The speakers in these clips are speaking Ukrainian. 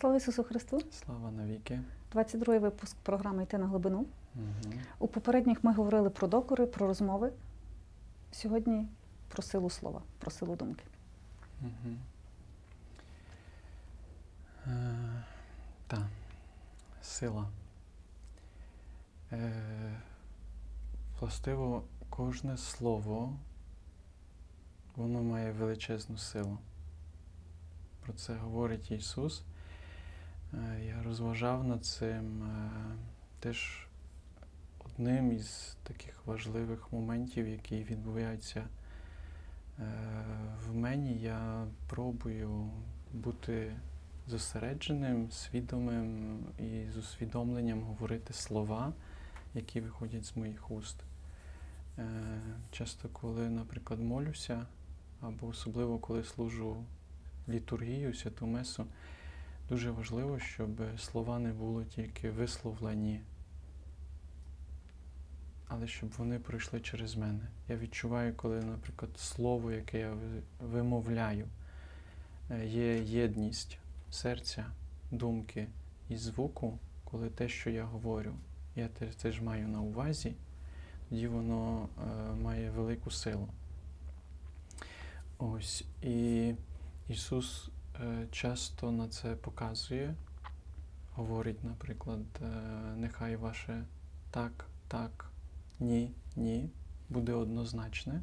Слава Ісусу Христу! Слава навіки. 22-й випуск програми Йти на глибину. Угу. У попередніх ми говорили про докори, про розмови. Сьогодні про силу слова, про силу думки. Угу. Е, та, сила. Е, властиво, кожне слово, воно має величезну силу. Про це говорить Ісус. Е, я розважав над цим е, теж одним із таких важливих моментів, які відбуваються е, в мені. Я пробую бути зосередженим, свідомим і з усвідомленням говорити слова, які виходять з моїх уст. Часто, коли, наприклад, молюся, або особливо коли служу літургію, святу месу, дуже важливо, щоб слова не були тільки висловлені, але щоб вони пройшли через мене. Я відчуваю, коли, наприклад, слово, яке я вимовляю, е, є єдність серця, думки і звуку, коли те, що я говорю, я теж маю на увазі, тоді воно е, має велику силу. Ось. І Ісус часто на це показує, говорить, наприклад, е, нехай ваше так, так, ні, ні буде однозначне,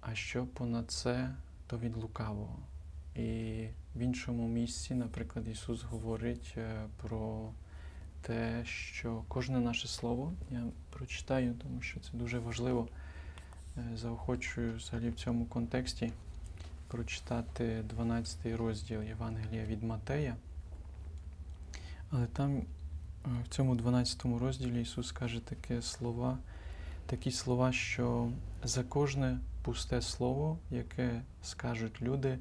а що понад це, то від лукавого. І в іншому місці, наприклад, Ісус говорить е, про те, що кожне наше слово, я прочитаю, тому що це дуже важливо, е, заохочую взагалі в цьому контексті прочитати 12 розділ Євангелія від Матея. Але там е, в цьому 12 розділі Ісус каже таке слова, такі слова, що за кожне пусте слово, яке скажуть люди,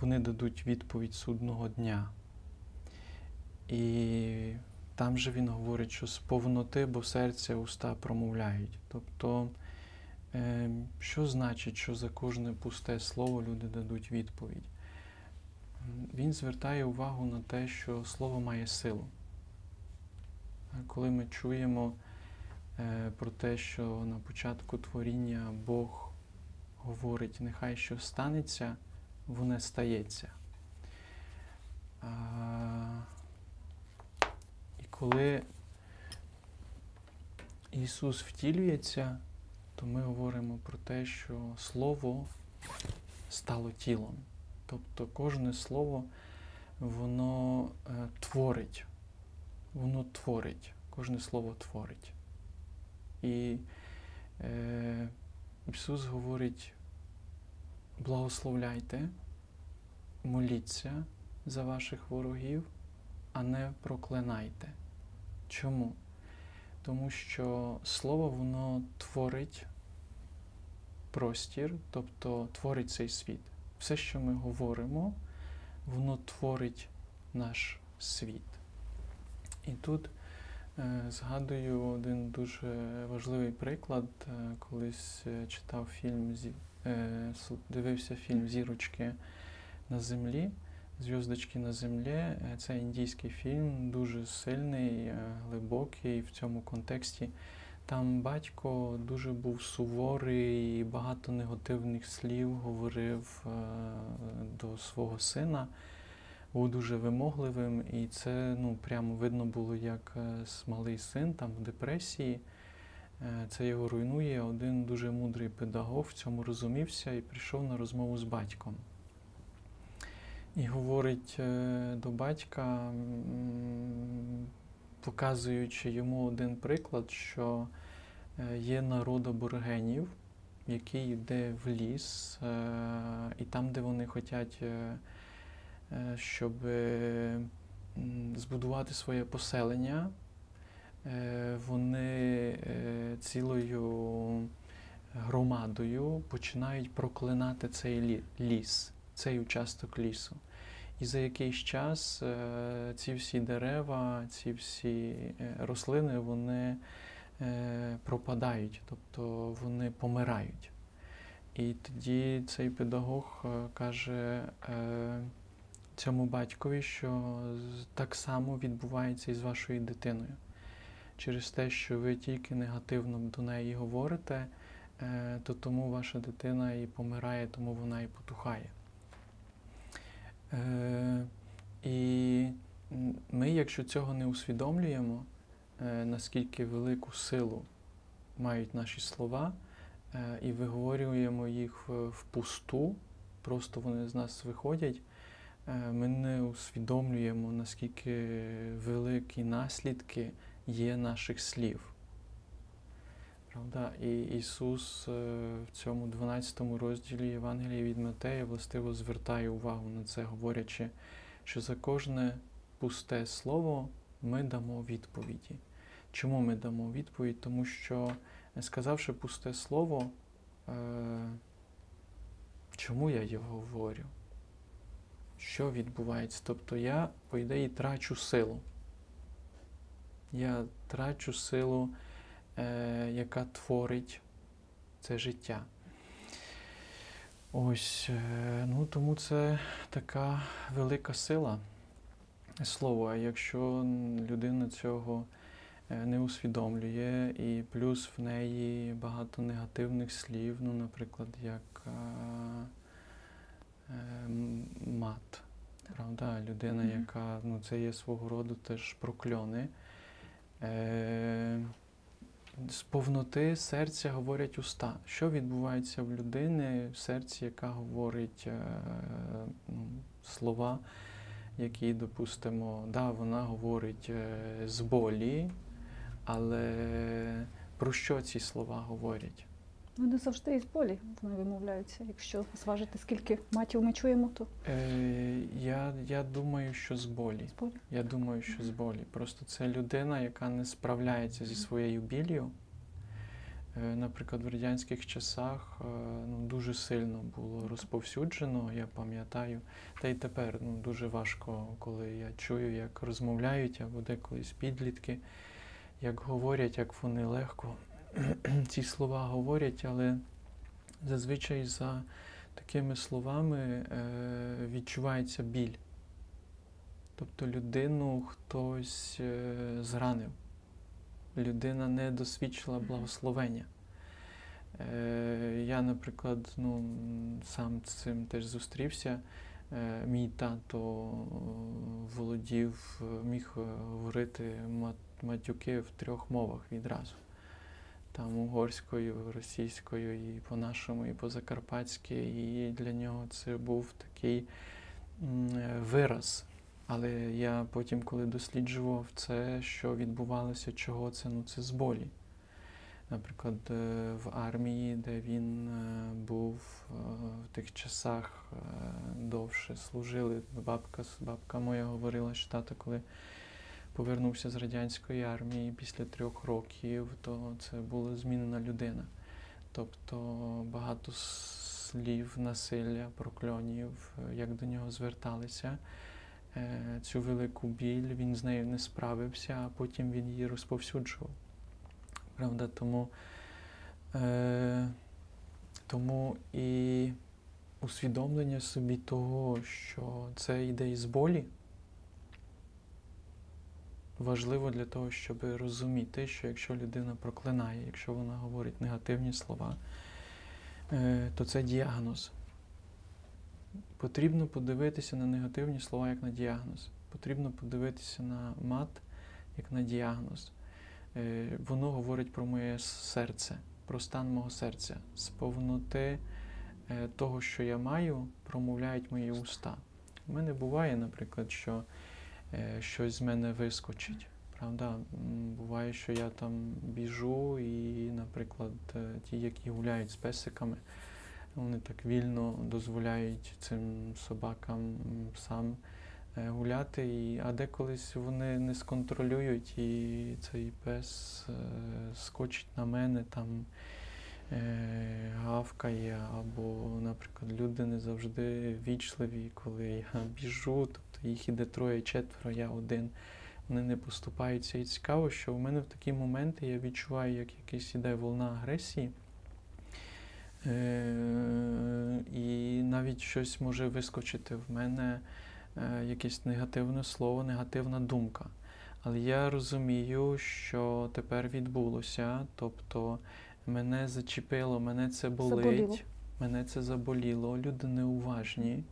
вони дадуть відповідь судного дня. І там же він говорить, що з повноти, бо серця уста промовляють. Тобто, що значить, що за кожне пусте слово люди дадуть відповідь? Він звертає увагу на те, що слово має силу. Коли ми чуємо е, про те, що на початку творіння Бог говорить, нехай що станеться, воно стається. І коли Ісус втілюється, то ми говоримо про те, що Слово стало тілом. Тобто кожне слово, воно е, творить, воно творить, кожне слово творить. І е, Ісус говорить, благословляйте, моліться за ваших ворогів, а не проклинайте. Чому? Тому що слово воно творить простір, тобто творить цей світ. Все, що ми говоримо, воно творить наш світ. І тут е, згадую один дуже важливий приклад. Е, колись е, читав фільм, е, дивився фільм Зірочки на землі. Зв'яздочки на землі. Е, Це індійський фільм, дуже сильний, глибокий в цьому контексті. Там батько дуже був суворий і багато негативних слів говорив е, до свого сина. Був дуже вимогливим, і це ну, прямо видно було, як е, малий син там в депресії. Е, Це його руйнує. Один дуже мудрий педагог в цьому розумівся і прийшов на розмову з батьком. І говорить до батька, показуючи йому один приклад, що е, є народ аборигенів, який йде в ліс, е, і там, де вони хочуть, щоб е, збудувати своє поселення, вони цілою громадою починають проклинати цей ліс, цей участок лісу. І за якийсь час е, ці всі дерева, ці всі е, рослини, вони е, пропадають, тобто вони помирають. І тоді цей педагог каже, цьому батькові, що так само відбувається і з вашою дитиною. Через те, що ви тільки негативно до неї говорите, то тому ваша дитина і помирає, тому вона і потухає. Е, І ми, якщо цього не усвідомлюємо, е, наскільки велику силу мають наші слова, е, і виговорюємо їх впусту, просто вони з нас виходять, ми не усвідомлюємо, наскільки великі наслідки є наших слів. Правда? І Ісус е, в цьому 12 розділі Євангелія від Матея властиво звертає увагу на це, говорячи, що за кожне пусте слово ми дамо відповіді. Чому ми дамо відповідь? Тому що, е, сказавши пусте слово, е, чому я його говорю? Що відбувається? Тобто я, по ідеї, трачу силу. Я трачу силу, е, яка творить це життя. Ось, е, ну тому це така велика сила слово. А якщо людина цього е, не усвідомлює, і плюс в неї багато негативних слів, ну, наприклад, як е, е, мат. Правда, людина, Мгм. яка ну, це є свого роду теж прокльони. Е, з повноти серця говорять уста. Що відбувається в людини в серці, яка говорить е, ну, слова, які, допустимо, да, вона говорить е, з болі, але про що ці слова говорять? Не завжди із болі вони вимовляються. Якщо зважити, скільки матів ми чуємо, то Е, я, я думаю, що з болі. з болі. Я думаю, що з болі. Просто це людина, яка не справляється зі своєю біллю. Е, Наприклад, в радянських часах е, ну, дуже сильно було розповсюджено, я пам'ятаю. Та й тепер ну, дуже важко, коли я чую, як розмовляють або деколись підлітки, як говорять, як вони легко ці слова говорять, але зазвичай за такими словами е, відчувається біль. Тобто людину хтось е, зранив, людина не досвідчила благословення. Е, Я, наприклад, ну, сам з цим теж зустрівся. Мій тато володів, міг говорити матюки в трьох мовах відразу. Там угорською, російською, і по-нашому, і по-закарпатськи. І для нього це був такий вираз. Але я потім, коли досліджував це, що відбувалося, чого це, ну це з болі. Наприклад, е, в армії, де він е, був е, в тих часах довше служили. Бабка, бабка моя говорила, що тато, коли повернувся з радянської армії після трьох років, то це була змінена людина. Тобто багато слів, насилля, прокльонів, е, як до нього зверталися. Е, Цю велику біль він з нею не справився, а потім він її розповсюджував. Правда, тому, е, тому і усвідомлення собі того, що це йде із болі, важливо для того, щоб розуміти, що якщо людина проклинає, якщо вона говорить негативні слова, е, то це діагноз. Потрібно подивитися на негативні слова як на діагноз. Потрібно подивитися на мат як на діагноз. Е, Воно говорить про моє серце, про стан мого серця. З повноти е, того, що я маю, промовляють мої уста. У мене буває, наприклад, що щось з мене вискочить. Правда, буває, що я там біжу, і, наприклад, е, ті, які гуляють з песиками, вони так вільно дозволяють цим собакам, м, псам е, гуляти, і, а деколись вони не сконтролюють, і цей пес е, скочить на мене, там е, гавкає, або, наприклад, люди не завжди вічливі, коли я біжу, тобто їх іде троє, четверо, я один. Вони не поступаються. І цікаво, що в мене в такі моменти я відчуваю, як якась іде волна агресії. Е, і навіть щось може вискочити в мене е, якесь негативне слово, негативна думка. Але я розумію, що тепер відбулося, тобто мене зачепило, мене це болить, Заболіло. мене це заболіло, люди неуважні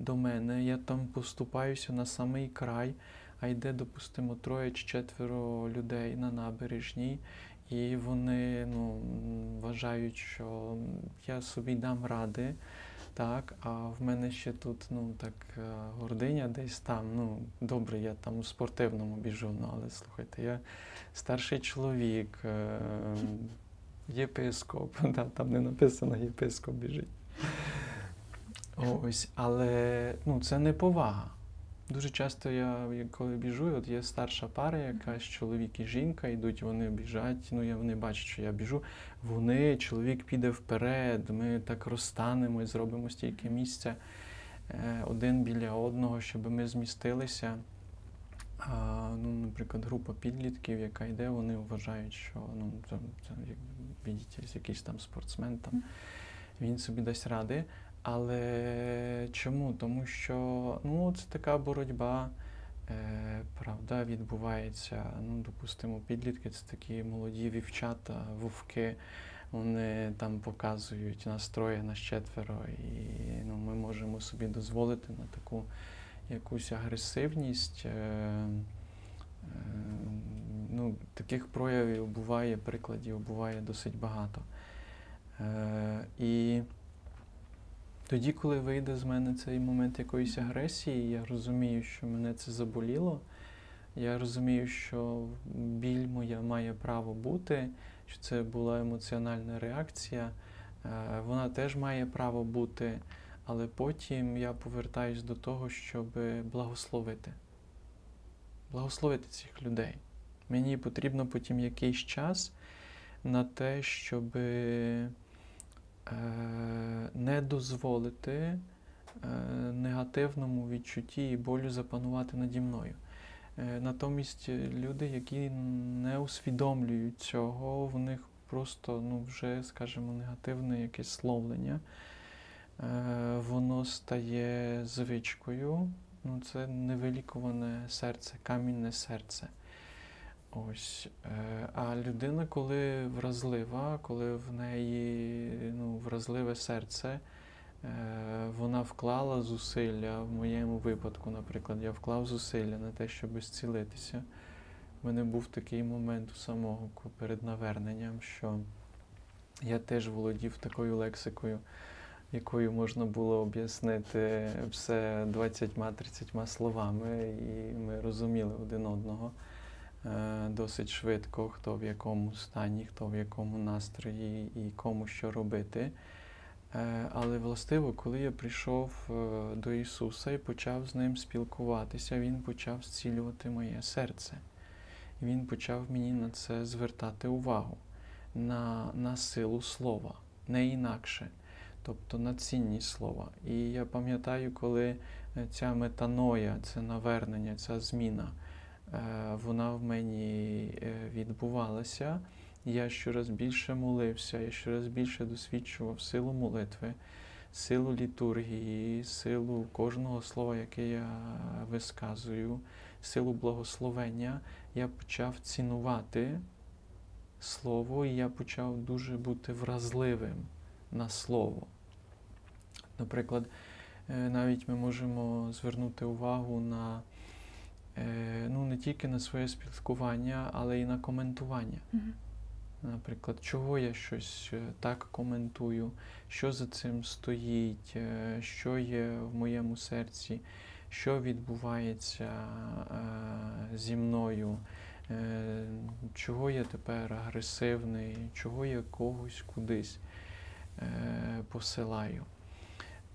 до мене. Я там поступаюся на самий край, а йде, допустимо, троє чи четверо людей на набережній, і вони ну, вважають, що я собі дам ради. Так, а в мене ще тут ну так е, гординя десь там. Ну добре, я там у спортивному біжу, ну але слухайте, я старший чоловік, е, єпископ, да, там не написано єпископ біжить. Ось, але ну, це не повага. Дуже часто я, коли біжу, от є старша пара, якась чоловік і жінка, йдуть, вони біжать. Ну, я вони бачать, що я біжу. Вони, чоловік піде вперед, ми так розстанемо і зробимо стільки місця е, один біля одного, щоб ми змістилися. А, ну, наприклад, група підлітків, яка йде, вони вважають, що ну, це, це як якийсь там спортсмен, там, він собі дасть ради. Але чому? Тому що ну, це така боротьба, е, правда, відбувається. Ну, допустимо, підлітки це такі молоді вівчата, вовки. Вони там показують настрої на четверо, і ну, ми можемо собі дозволити на таку якусь агресивність. Е, е, ну, таких проявів буває, прикладів буває досить багато. Е, і тоді, коли вийде з мене цей момент якоїсь агресії, я розумію, що мене це заболіло. Я розумію, що біль моя має право бути, що це була емоціональна реакція. Е, Вона теж має право бути, але потім я повертаюсь до того, щоб благословити. Благословити цих людей. Мені потрібно потім якийсь час на те, щоб не дозволити е, негативному відчутті і болю запанувати наді мною. Е, Натомість е, люди, які не усвідомлюють цього, в них просто ну, вже, скажімо, негативне якесь словлення. Е, Воно стає звичкою. Ну, це невилікуване серце, камінне серце. Ось. Е, А людина, коли вразлива, коли в неї ну, вразливе серце, е, вона вклала зусилля, в моєму випадку, наприклад, я вклав зусилля на те, щоб зцілитися. У мене був такий момент у самого перед наверненням, що я теж володів такою лексикою, якою можна було об'яснити все 20-30 словами, і ми розуміли один одного досить швидко, хто в якому стані, хто в якому настрої і кому що робити. Е, Але властиво, коли я прийшов е, до Ісуса і почав з Ним спілкуватися, Він почав зцілювати моє серце. Він почав мені на це звертати увагу, на, на силу слова, не інакше, тобто на цінність слова. І я пам'ятаю, коли е, ця метаноя, це навернення, ця зміна, е, вона в мені е, відбувалася. Я щораз більше молився, я щораз більше досвідчував силу молитви, силу літургії, силу кожного слова, яке я висказую, силу благословення. Я почав цінувати слово, і я почав дуже бути вразливим на слово. Наприклад, е, навіть ми можемо звернути увагу на е, ну, не тільки на своє спілкування, але й на коментування. Мгм. Наприклад, чого я щось е, так коментую, що за цим стоїть, е, що є в моєму серці, що відбувається е, зі мною, е, чого я тепер агресивний, чого я когось кудись е, посилаю.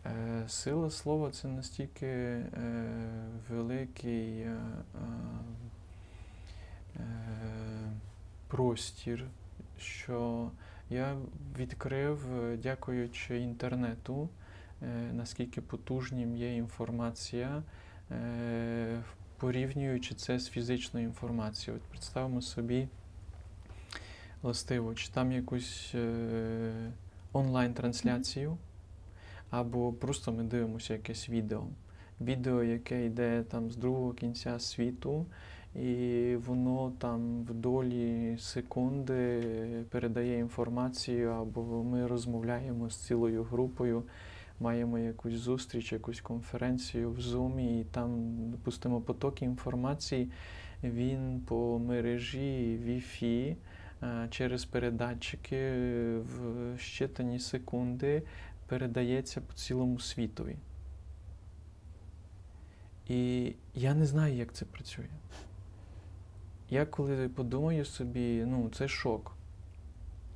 Е, Сила слова це настільки е, великий е, простір, що я відкрив, дякуючи інтернету, наскільки потужнім є інформація, порівнюючи це з фізичною інформацією. От представимо собі властиво, чи там якусь онлайн-трансляцію, або просто ми дивимося якесь відео. відео, яке йде там з другого кінця світу, і воно там в долі секунди передає інформацію, або ми розмовляємо з цілою групою, маємо якусь зустріч, якусь конференцію в Zoom, і там, допустимо, поток інформації, він по мережі Wi-Fi е, через передатчики в щитані секунди передається по цілому світові. І я не знаю, як це працює. Я коли подумаю собі, ну це шок.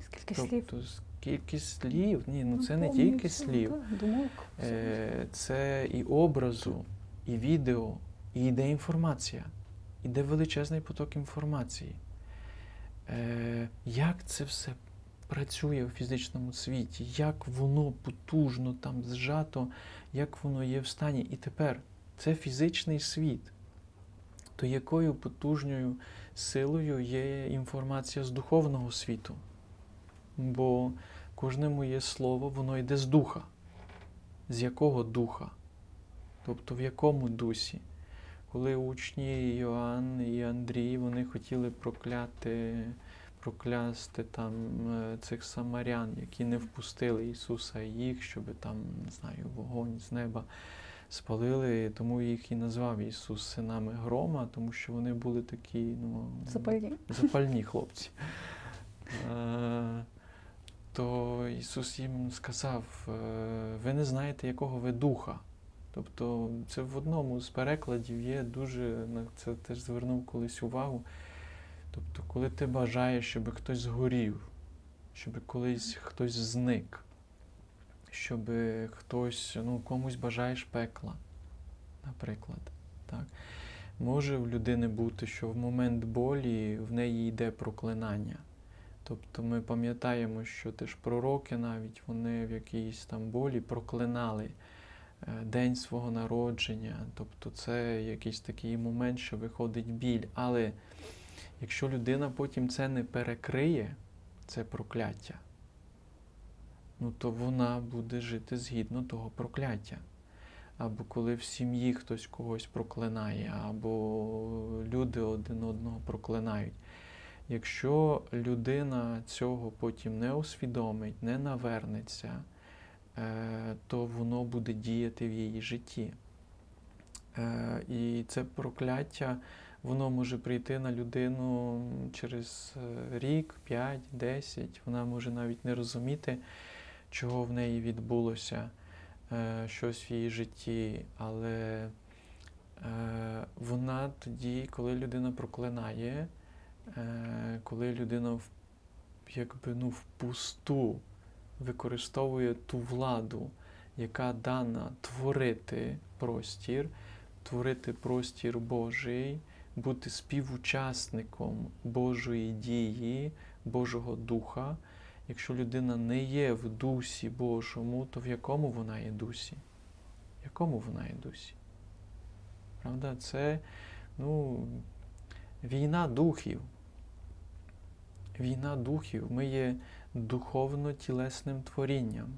Скільки слів? Тобто, скільки слів? Ні, ну це не тільки слів. думок. Е, Це і образу, і відео, і йде інформація. Іде величезний поток інформації. Е, Як це все працює у фізичному світі, як воно потужно там зжато, як воно є в стані. І тепер це фізичний світ. То якою потужною силою є інформація з духовного світу? Бо кожне моє слово, воно йде з духа. З якого духа? Тобто в якому дусі? Коли учні Йоанн і Андрій вони хотіли прокляти, проклясти там е, цих самарян, які не впустили Ісуса і їх, щоб там, не знаю, вогонь з неба спалили, тому їх і назвав Ісус синами грома, тому що вони були такі, ну, Запальні. запальні хлопці. Е, То Ісус їм сказав: е, ви не знаєте, якого ви духа. Тобто це в одному з перекладів є дуже, на це теж звернув колись увагу. Тобто, коли ти бажаєш, щоб хтось згорів, щоб колись хтось зник, щоб хтось, ну, комусь бажаєш пекла, наприклад. Так? Може в людини бути, що в момент болі в неї йде проклинання. Тобто ми пам'ятаємо, що теж пророки навіть вони в якійсь там болі проклинали е, день свого народження. Тобто це якийсь такий момент, що виходить біль. Але якщо людина потім це не перекриє, це прокляття, ну то вона буде жити згідно того прокляття. Або коли в сім'ї хтось когось проклинає, або люди один одного проклинають. Якщо людина цього потім не усвідомить, не навернеться, е, то воно буде діяти в її житті. Е, І це прокляття, воно може прийти на людину через е, рік, 5, 10. Вона може навіть не розуміти, чого в неї відбулося е, щось в її житті, але е, вона тоді, коли людина проклинає, коли людина якби, ну, впусту використовує ту владу, яка дана творити простір, творити простір Божий, бути співучасником Божої дії, Божого Духа. Якщо людина не є в дусі Божому, то в якому вона є дусі? В якому вона є дусі? Правда, це ну, війна духів. Війна духів. Ми є духовно-тілесним творінням.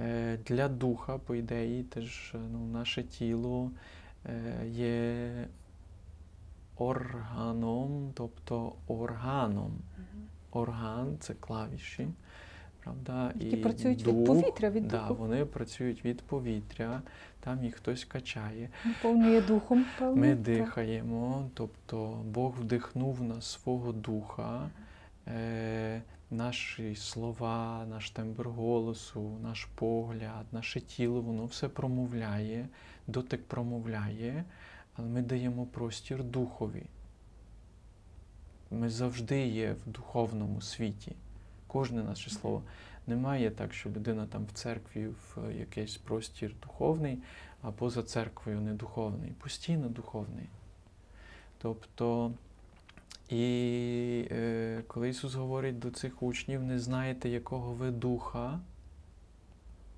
Е, Для духа, по ідеї, теж ну, наше тіло е, є органом, тобто органом. Орган це клавіші, правда? Які працюють від повітря, від да, духу. вони працюють від повітря, там їх хтось качає. Наповнює духом, певно. Ми дихаємо, тобто Бог вдихнув на свого духа, е, наші слова, наш тембр голосу, наш погляд, наше тіло, воно все промовляє, дотик промовляє, але ми даємо простір духові. Ми завжди є в духовному світі. Кожне наше слово. Немає так, що людина там в церкві в якийсь простір духовний, а поза церквою не духовний. Постійно духовний. Тобто, і е, коли Ісус говорить до цих учнів, не знаєте, якого ви духа,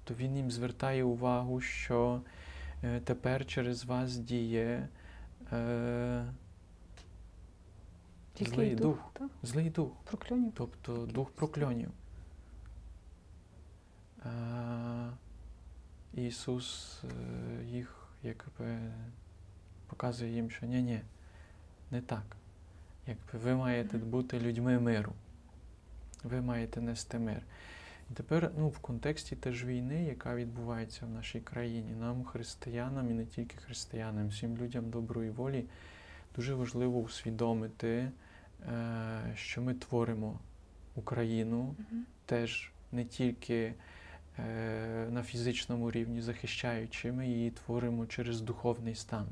то Він їм звертає увагу, що тепер через вас діє е, Який злий дух, дух. злий дух. Прокльонів. Тобто дух прокльонів. А, Ісус е, їх якби показує їм, що ні-ні, не так. Якби ви маєте бути людьми миру. Ви маєте нести мир. Тепер, ну, в контексті теж війни, яка відбувається в нашій країні, нам, християнам, і не тільки християнам, всім людям доброї волі, дуже важливо усвідомити, е, що ми творимо Україну Мгм. теж не тільки е, на фізичному рівні захищаючи, ми її творимо через духовний стан.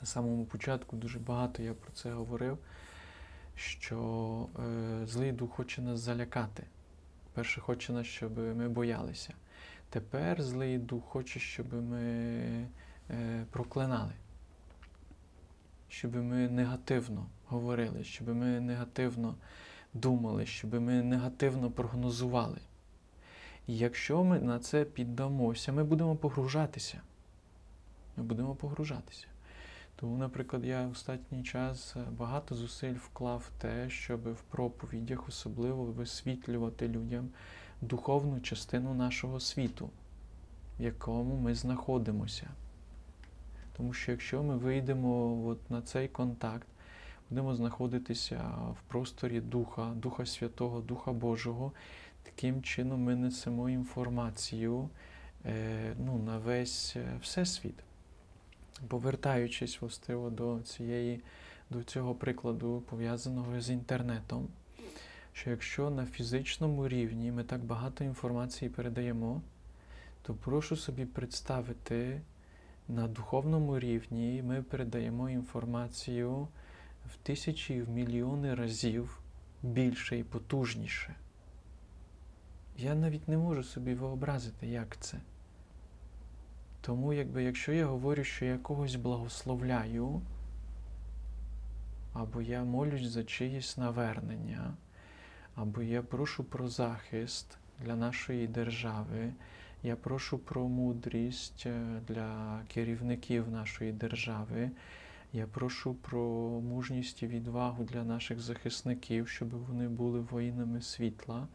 На самому початку дуже багато я про це говорив, що е, злий дух хоче нас залякати. Перше, хоче щоб ми боялися. Тепер злий дух хоче, щоб ми е, проклинали, щоб ми негативно говорили, щоб ми негативно думали, щоб ми негативно прогнозували. І якщо ми на це піддамося, ми будемо погружатися. Ми будемо погружатися. Тому, наприклад, я в останній час е, багато зусиль вклав в те, щоб в проповідях особливо висвітлювати людям духовну частину нашого світу, в якому ми знаходимося. Тому що якщо ми вийдемо от на цей контакт, будемо знаходитися в просторі Духа, Духа Святого, Духа Божого, таким чином ми несемо інформацію е, ну, на весь е, всесвіт. Повертаючись властиво до цієї, до цього прикладу, пов'язаного з інтернетом, що якщо на фізичному рівні ми так багато інформації передаємо, то прошу собі представити, на духовному рівні ми передаємо інформацію в тисячі і в мільйони разів більше і потужніше. Я навіть не можу собі виобразити, як це. Тому, якби, якщо я говорю, що я когось благословляю, або я молюсь за чиєсь навернення, або я прошу про захист для нашої держави, я прошу про мудрість е, для керівників нашої держави, я прошу про мужність і відвагу для наших захисників, щоб вони були воїнами світла.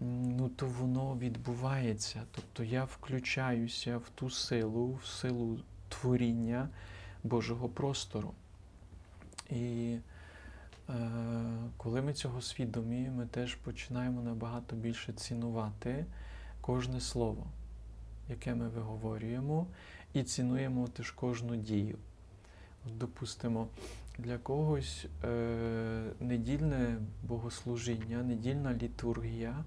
Ну, то воно відбувається. Тобто я включаюся в ту силу, в силу творіння Божого простору. І е, коли ми цього свідомі, ми теж починаємо набагато більше цінувати кожне слово, яке ми виговорюємо, і цінуємо теж кожну дію. От, допустимо, для когось е, недільне богослужіння, недільна літургія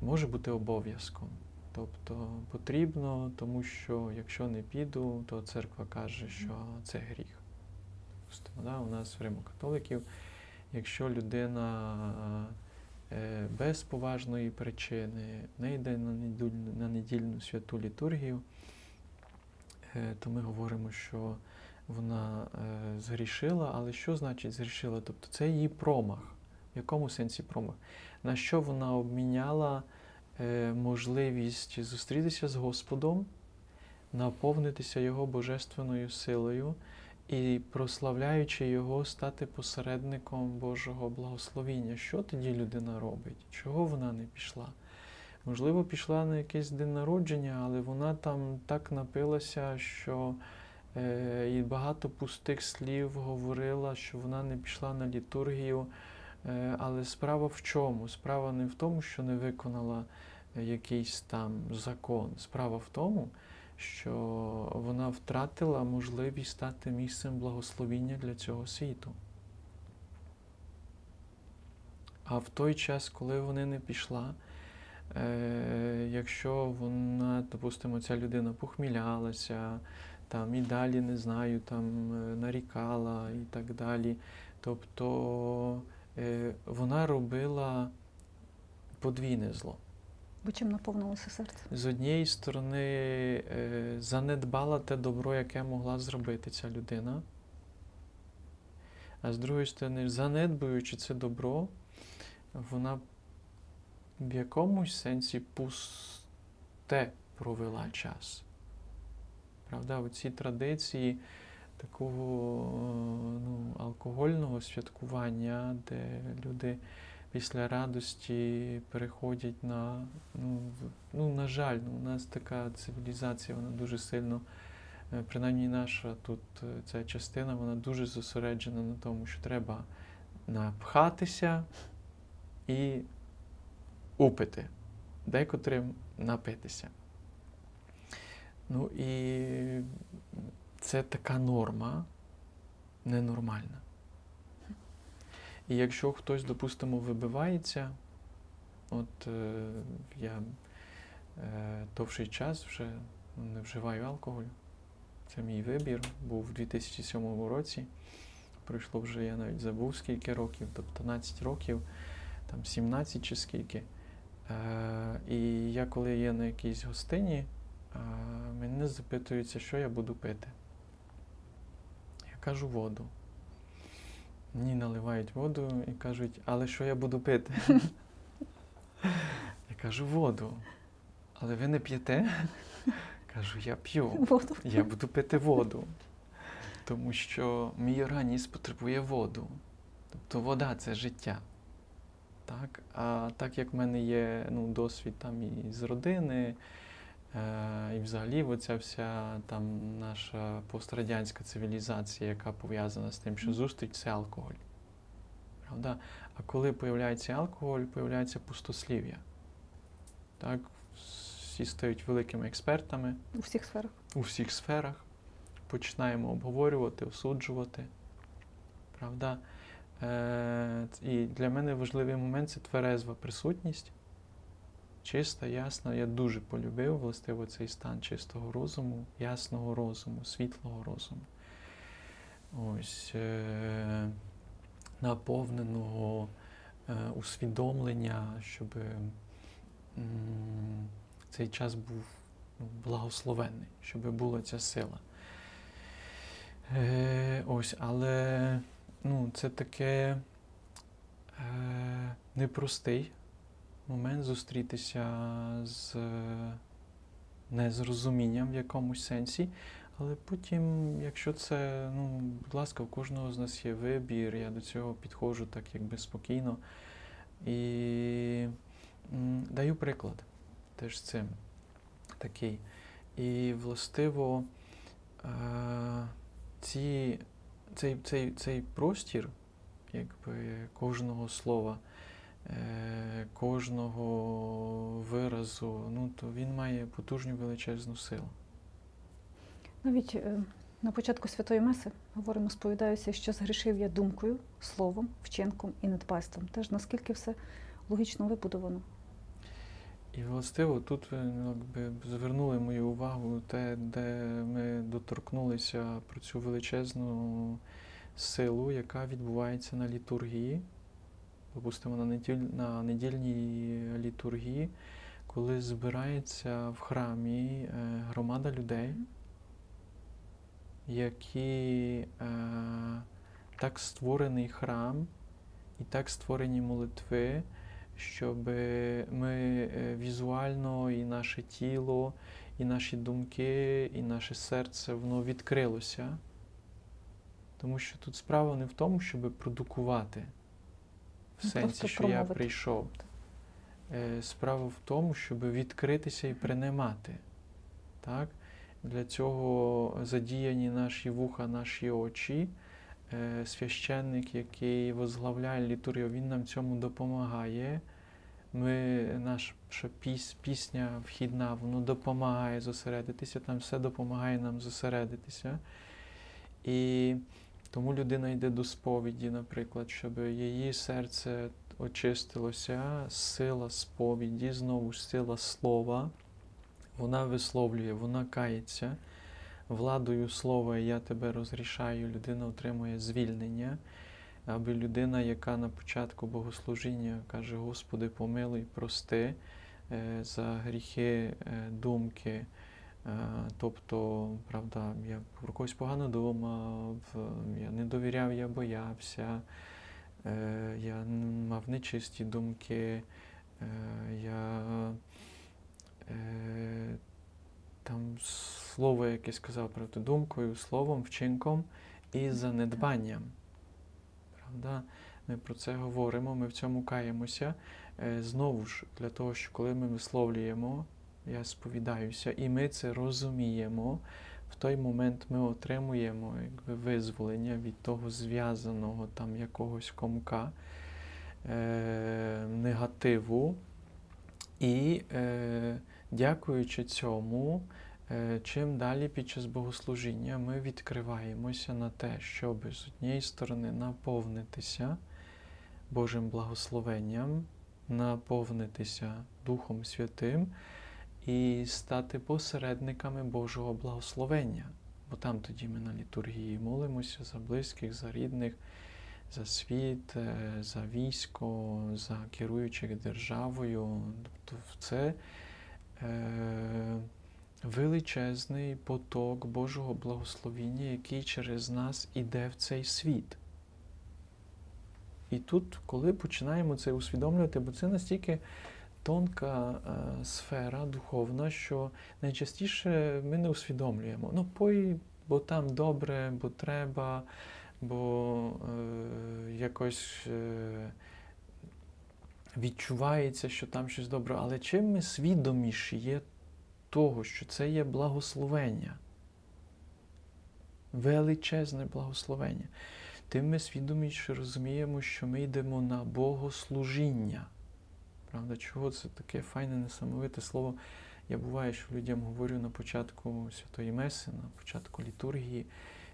може бути обов'язком. Тобто потрібно, тому що якщо не піду, то церква каже, що це гріх. Да, у нас в римокатоликів, якщо людина е, без поважної причини не йде на недільну, на недільну святу літургію, е, то ми говоримо, що вона е, згрішила, але що значить згрішила? Тобто це її промах. В якому сенсі промах? На що вона обміняла е, можливість зустрітися з Господом, наповнитися Його божественною силою і, прославляючи Його, стати посередником Божого благословіння. Що тоді людина робить? Чого вона не пішла? Можливо, пішла на якийсь день народження, але вона там так напилася, що е, і багато пустих слів говорила, що вона не пішла на літургію. Е, але справа в чому? Справа не в тому, що не виконала е, якийсь там закон. Справа в тому, що вона втратила можливість стати місцем благословіння для цього світу. А в той час, коли вона не пішла, е, якщо вона, допустимо, ця людина похмілялася, там і далі не знаю, там нарікала і так далі. Тобто вона робила подвійне зло. Бо чим наповнилося серце? З однієї сторони, е, занедбала те добро, яке могла зробити ця людина. А з другої сторони, занедбуючи це добро, вона в якомусь сенсі пусте провела час. Правда, оці традиції такого ну, алкогольного святкування, де люди після радості переходять на, ну, ну на жаль, ну, у нас така цивілізація, вона дуже сильно, е, принаймні наша тут е, ця частина, вона дуже зосереджена на тому, що треба напхатися і упити, декотрим напитися. Ну і це така норма ненормальна. І якщо хтось, допустимо, вибивається, от е, я е, довший час вже не вживаю алкоголь. Це мій вибір, був в 2007 році. Пройшло вже, я навіть забув скільки років, тобто 12 років, там 17 чи скільки. Е, і я, коли є на якійсь гостині, е, мене запитуються, що я буду пити. Кажу воду. Мені наливають воду і кажуть, але що я буду пити? Я кажу воду. Але ви не п'єте? Кажу, я п'ю. Воду. Я буду пити воду. Тому що мій організм потребує воду. Тобто вода це життя. Так? А так як в мене є ну, досвід там і з родини, і взагалі оця вся там наша пострадянська цивілізація, яка пов'язана з тим, що зустріч це алкоголь. Правда? А коли появляється алкоголь, появляється пустослів'я. Так? Всі стають великими експертами У всіх сферах. у всіх сферах, починаємо обговорювати, осуджувати. Правда? Е, і для мене важливий момент це тверезва присутність. Чиста, ясна. Я дуже полюбив властиво цей стан чистого розуму, ясного розуму, світлого розуму. Ось е, наповненого е, усвідомлення, щоб м, цей час був ну, благословенний, щоб була ця сила. Е, ось, але ну, це таке е, непростий момент зустрітися з е, незрозумінням в якомусь сенсі. Але потім, якщо це, ну, будь ласка, у кожного з нас є вибір, я до цього підходжу так якби спокійно. І даю приклад теж з цим такий. І властиво е, ці, цей, цей, цей простір, якби кожного слова, кожного виразу, ну, то він має потужну величезну силу. Навіть е, на початку святої Меси говоримо, сповідаюся, що згрішив я думкою, словом, вчинком і недбайством. Теж наскільки все логічно вибудовано. І властиво тут ви ну, якби, звернули мою увагу те, де ми доторкнулися про цю величезну силу, яка відбувається на літургії. Допустимо, на, неділь, на недільній літургії, коли збирається в храмі е, громада людей, які е, так створений храм і так створені молитви, щоб ми е, візуально і наше тіло, і наші думки, і наше серце воно відкрилося. Тому що тут справа не в тому, щоб продукувати, в Ну, сенсі, що я прийшов. Е, Справа в тому, щоб відкритися і приймати. Так? Для цього задіяні наші вуха, наші очі. Е, Священник, який возглавляє літургію, він нам цьому допомагає. Ми, наша піс, пісня вхідна, воно допомагає зосередитися, там все допомагає нам зосередитися. І тому людина йде до сповіді, наприклад, щоб її серце очистилося, сила сповіді, знову ж сила слова. Вона висловлює, вона кається. Владою слова я тебе розрішаю, людина отримує звільнення. Аби людина, яка на початку богослужіння каже, Господи, помилуй, прости е, за гріхи е, думки. Е, тобто, правда, я про когось погано думав, я не довіряв, я боявся, е, я мав нечисті думки, е, я там слово якесь сказав, правда, думкою, словом, вчинком і занедбанням. Правда? Ми про це говоримо, ми в цьому каємося. Знову ж, для того, що коли ми висловлюємо, я сповідаюся, і ми це розуміємо, в той момент ми отримуємо якби, визволення від того зв'язаного там якогось комка, е, негативу. І е, дякуючи цьому, е, чим далі під час богослужіння ми відкриваємося на те, щоб з однієї сторони наповнитися Божим благословенням, наповнитися Духом Святим і стати посередниками Божого благословення. Бо там тоді ми на літургії молимося за близьких, за рідних, за світ, е, за військо, за керуючих державою. Тобто це е, величезний поток Божого благословіння, який через нас іде в цей світ. І тут, коли починаємо це усвідомлювати, бо це настільки тонка е, сфера духовна, що найчастіше ми не усвідомлюємо. Ну, пой, бо там добре, бо треба, бо е, якось е, відчувається, що там щось добре. Але чим ми свідоміші є того, що це є благословення, величезне благословення, тим ми свідоміше розуміємо, що ми йдемо на богослужіння. Правда, чого це таке файне, несамовите слово? Я буває, що людям говорю на початку Святої Меси, на початку літургії,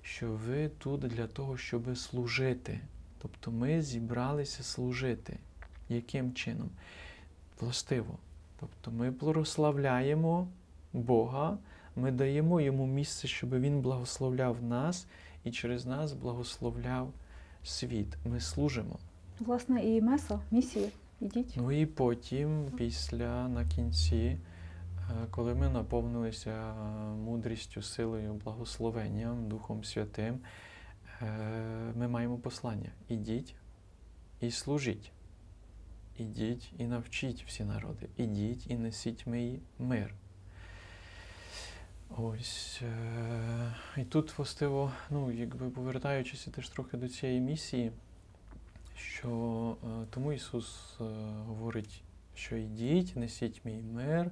що ви тут для того, щоб служити. Тобто ми зібралися служити. Яким чином? Властиво. Тобто ми прославляємо Бога, ми даємо йому місце, щоб Він благословляв нас і через нас благословляв світ. Ми служимо. Власне, і меса, місія. Ідіть. Ну і потім, після на кінці, е, коли ми наповнилися мудрістю, силою, благословенням, Духом Святим, е, ми маємо послання. Ідіть і служіть. Ідіть і навчіть всі народи. Ідіть і несіть мій мир. Ось. е, І тут, властиво, ну, якби повертаючися теж трохи до цієї місії, що е, тому Ісус е, говорить, що йдіть, несіть мій мир,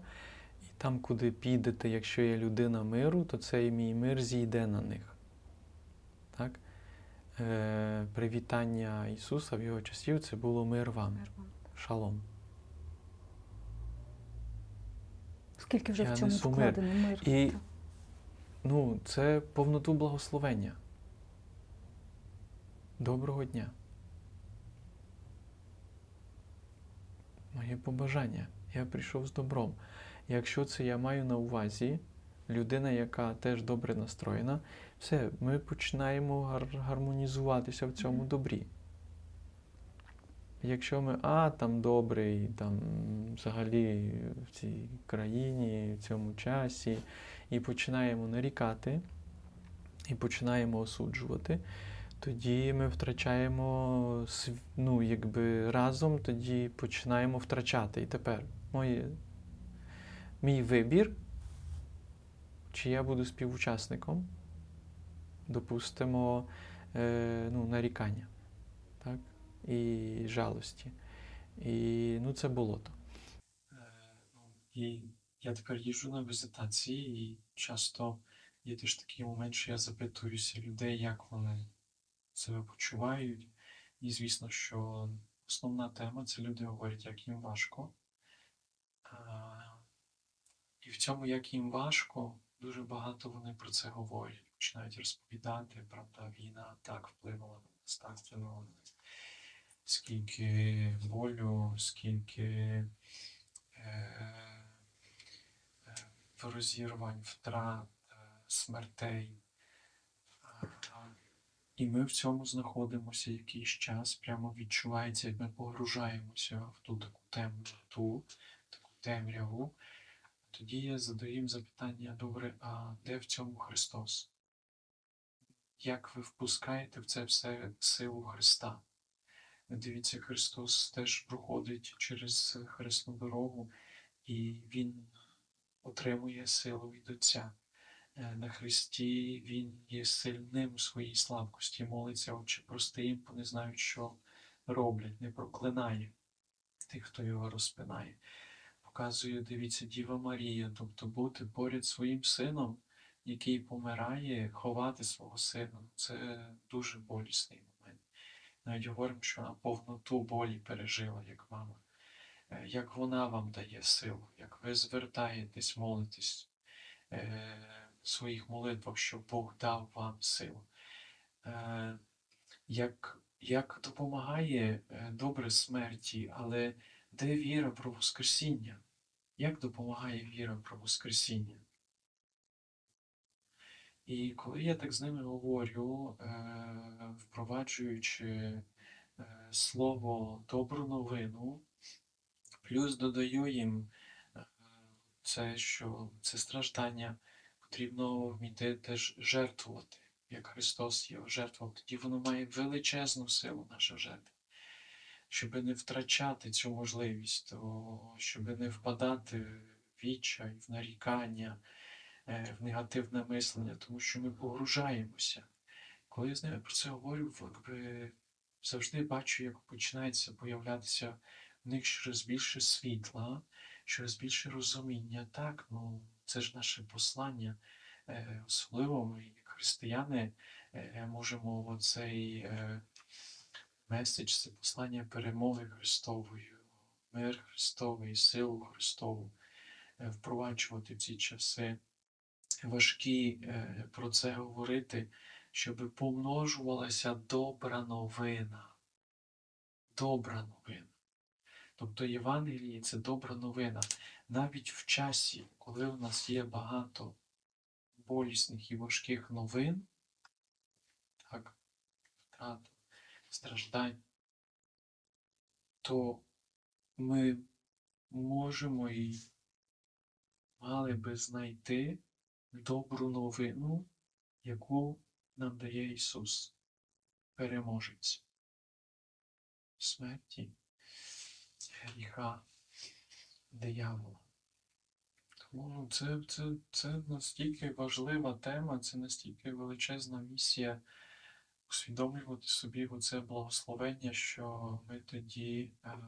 і там, куди підете, якщо є людина миру, то цей мій мир зійде на них. Так? Е, Привітання Ісуса в його часів це було мир вам, Мир вам. шалом. Скільки вже Я в цьому вкладено мир. І- Ну, це повноту благословення. Доброго дня. Моє побажання. Я прийшов з добром. Якщо це я маю на увазі, людина, яка теж добре настроєна, все, ми починаємо гар- гармонізуватися в цьому добрі. Якщо ми, а, там добрий, там взагалі в цій країні, в цьому часі, і починаємо нарікати, і починаємо осуджувати, тоді ми втрачаємо ну, якби разом, тоді починаємо втрачати. І тепер моє, мій вибір, чи я буду співучасником, допустимо, е, ну, нарікання, так? і жалості. І ну, це болото. Е, ну, І я тепер їжджу на візитації, і часто є теж такий момент, що я запитуюся людей, як вони себе почувають. І звісно, що основна тема це люди говорять, як їм важко. І в цьому, як їм важко, дуже багато вони про це говорять, починають розповідати, правда, війна так вплинула на нас, так вплинула на нас. Скільки болю, скільки е, е, розірвань, втрат, е, смертей. І ми в цьому знаходимося якийсь час, прямо відчувається, як ми погружаємося в ту таку темноту, таку темряву. Тоді я задаю їм запитання: добре, а де в цьому Христос? Як ви впускаєте в це все силу Христа? Дивіться, Христос теж проходить через хресну дорогу, і Він отримує силу від Отця. На Христі Він є сильним у своїй слабкості, молиться, Отче, прости їм, бо не знають, що роблять, не проклинає тих, хто його розпинає. Показує, дивіться, Діва Марія, тобто бути поряд своїм сином, який помирає, ховати свого сина. Це дуже болісний момент. Навіть говоримо, що вона повноту болі пережила, як мама. Е, Як вона вам дає силу, як ви звертаєтесь, молитесь е, своїх молитвах, щоб Бог дав вам силу. Е, як, як допомагає е, добре смерті, але де віра про Воскресіння? Як допомагає віра про Воскресіння? І коли я так з ними говорю, е, впроваджуючи слово добру новину, плюс додаю їм це, що це страждання потрібно вміти теж жертвувати, як Христос його жертвував. Тоді воно має величезну силу, наша жертва. Щоб не втрачати цю можливість, то, щоб не впадати в відчай, в нарікання, е, в негативне мислення, тому що ми погружаємося. Коли я з ними про це говорю, якби завжди бачу, як починається появлятися в них щось більше світла, щось більше розуміння. Так, ну це ж наше послання. Е, Особливо ми, як християни, е, можемо оцей е, меседж, це послання перемоги Христової, мир Христовий, силу Христову впроваджувати в ці часи. Важкі про це говорити, щоб помножувалася добра новина. Добра новина. Тобто Євангеліє це добра новина. Навіть в часі, коли у нас є багато болісних і важких новин, так, втрат, страждань, то ми можемо і мали би знайти добру новину, яку нам дає Ісус, переможець смерті, гріха, диявола. Ну, це, це, це настільки важлива тема, це настільки величезна місія усвідомлювати собі оце благословення, що ми тоді е,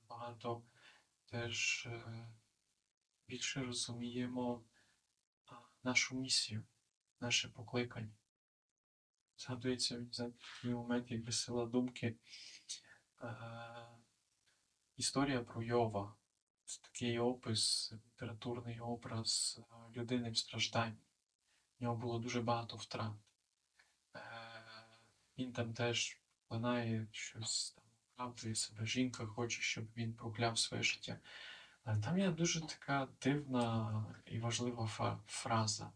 набагато теж е, більше розуміємо нашу місію, наше покликання. Згадується за такий момент, якби сила думки. Е, історія про Йова. Такий опис, літературний образ е, людини в стражданні. В нього було дуже багато втрат. Е, Він там теж винає щось там, оправдує себе. Жінка хоче, щоб він прокляв своє життя. Але там є дуже така дивна і важлива фраза,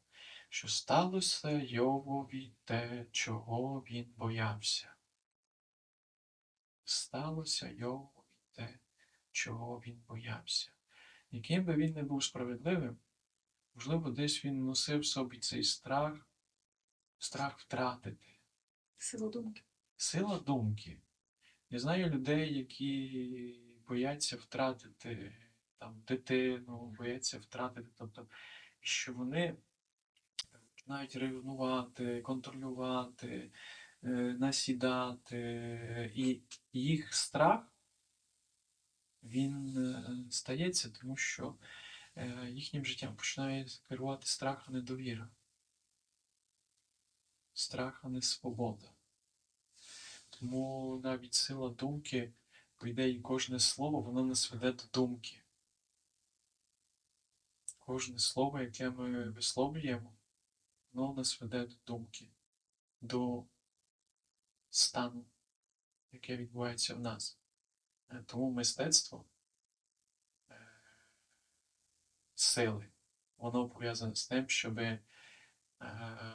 що сталося Йовові те, чого він боявся. Сталося Йовові те, чого він боявся. Яким би він не був справедливим, можливо, десь він носив в собі цей страх, страх втратити. Сила думки. Сила думки. Я знаю людей, які бояться втратити там, дитину, бояться втратити, тобто, що вони починають ревнувати, контролювати, е, насідати, і їх страх він е, стається, тому що е, їхнім життям починає керувати страх, а не довіра. Страх, а не свобода. Тому навіть сила думки, по ідеї, кожне слово, воно нас веде до думки. Кожне слово, яке ми висловлюємо, воно нас веде до думки, до стану, яке відбувається в нас. Е, Тому мистецтво е, сили, воно пов'язане з тим, щоб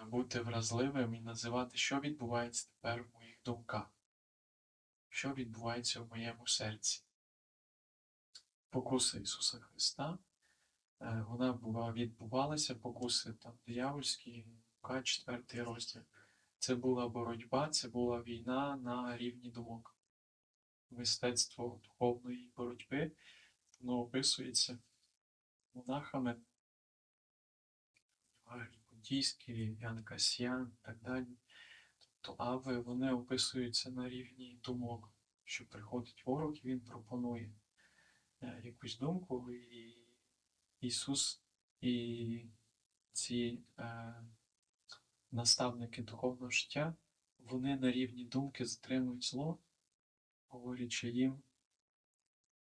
бути вразливим і називати, що відбувається тепер в моїх думках, що відбувається в моєму серці. Покуса Ісуса Христа, е, вона була, відбувалася, покуси там диявольські, Лука, 4 розділ. Це була боротьба, це була війна на рівні думок. Мистецтво духовної боротьби, воно описується монахами, Буддійський, Ян Касьян і так далі. Тобто ави, вони описуються на рівні думок, що приходить ворог і він пропонує е, якусь думку, і Ісус і ці е, наставники духовного життя, вони на рівні думки затримують зло, говорячи їм,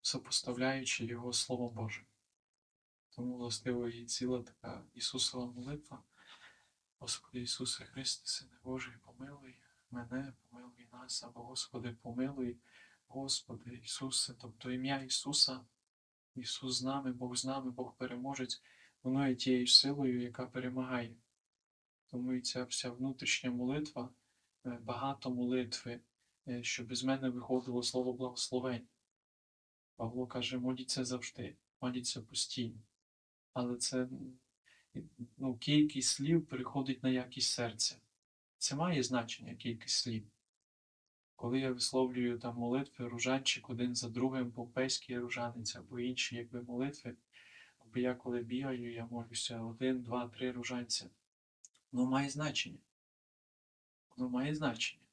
сопоставляючи його Словом Божим. Тому, властиво, і ціла така Ісусова молитва. Господи Ісусе Христе, Сине Божий, помилуй мене, помилуй нас, або Господи, помилуй, Господи Ісусе, тобто ім'я Ісуса, Ісус з нами, Бог з нами, Бог переможець, воно є тією силою, яка перемагає. Тому і ця вся внутрішня молитва, е, багато молитви, щоб з мене виходило слово благословень. Павло каже, моліться завжди, моліться постійно. Але це ну, кількість слів переходить на якість серця. Це має значення, кількість слів. Коли я висловлюю там молитви ружанчик один за другим, помпейський ружанець або інші якби молитви, або я коли бігаю, я молюся один, два, три ружанця. Воно має значення. Воно має значення.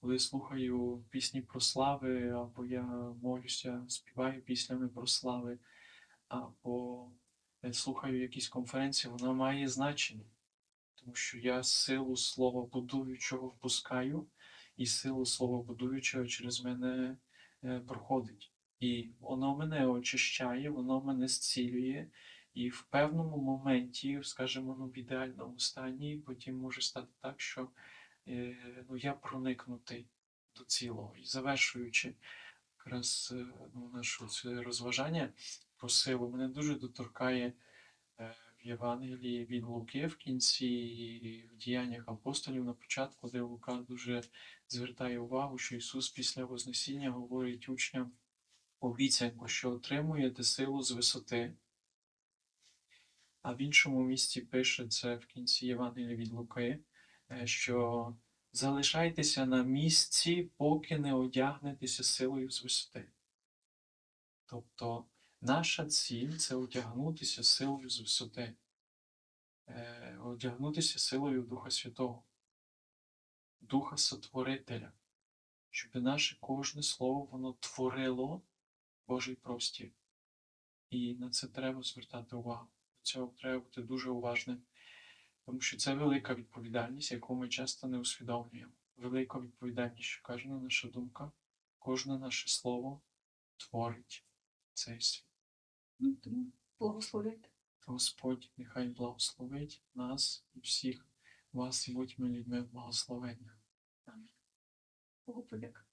Коли слухаю пісні про слави, або я молюся, співаю піснями про слави, або слухаю якісь конференції, воно має значення. Тому що я силу слова будуючого впускаю, і силу слова будуючого через мене е, проходить. І воно мене очищає, воно мене зцілює, і в певному моменті, скажімо, ну, в ідеальному стані, потім може стати так, що ну, я проникнутий до цілого. І завершуючи якраз е, ну, наше розважання про силу, мене дуже доторкає е, в Євангелії від Луки в кінці і в діяннях апостолів на початку, де Лука дуже звертає увагу, що Ісус після Вознесіння говорить учням обіцянку, що отримуєте силу з висоти. А в іншому місці пише це в кінці Євангелія від Луки, е, що залишайтеся на місці, поки не одягнетеся силою з висоти. Тобто наша ціль це одягнутися силою з висоти, е, одягнутися силою Духа Святого, Духа Сотворителя, щоб наше кожне слово воно творило Божий простір. І на це треба звертати увагу. До цього треба бути дуже уважним, тому що це велика відповідальність, яку ми часто не усвідомлюємо. Велика відповідальність, що кожна наша думка, кожне наше слово творить цей світ. Ну, тому благословляйте. Господь нехай благословить нас і всіх вас і будьмо людьми благословення. Богу подяка.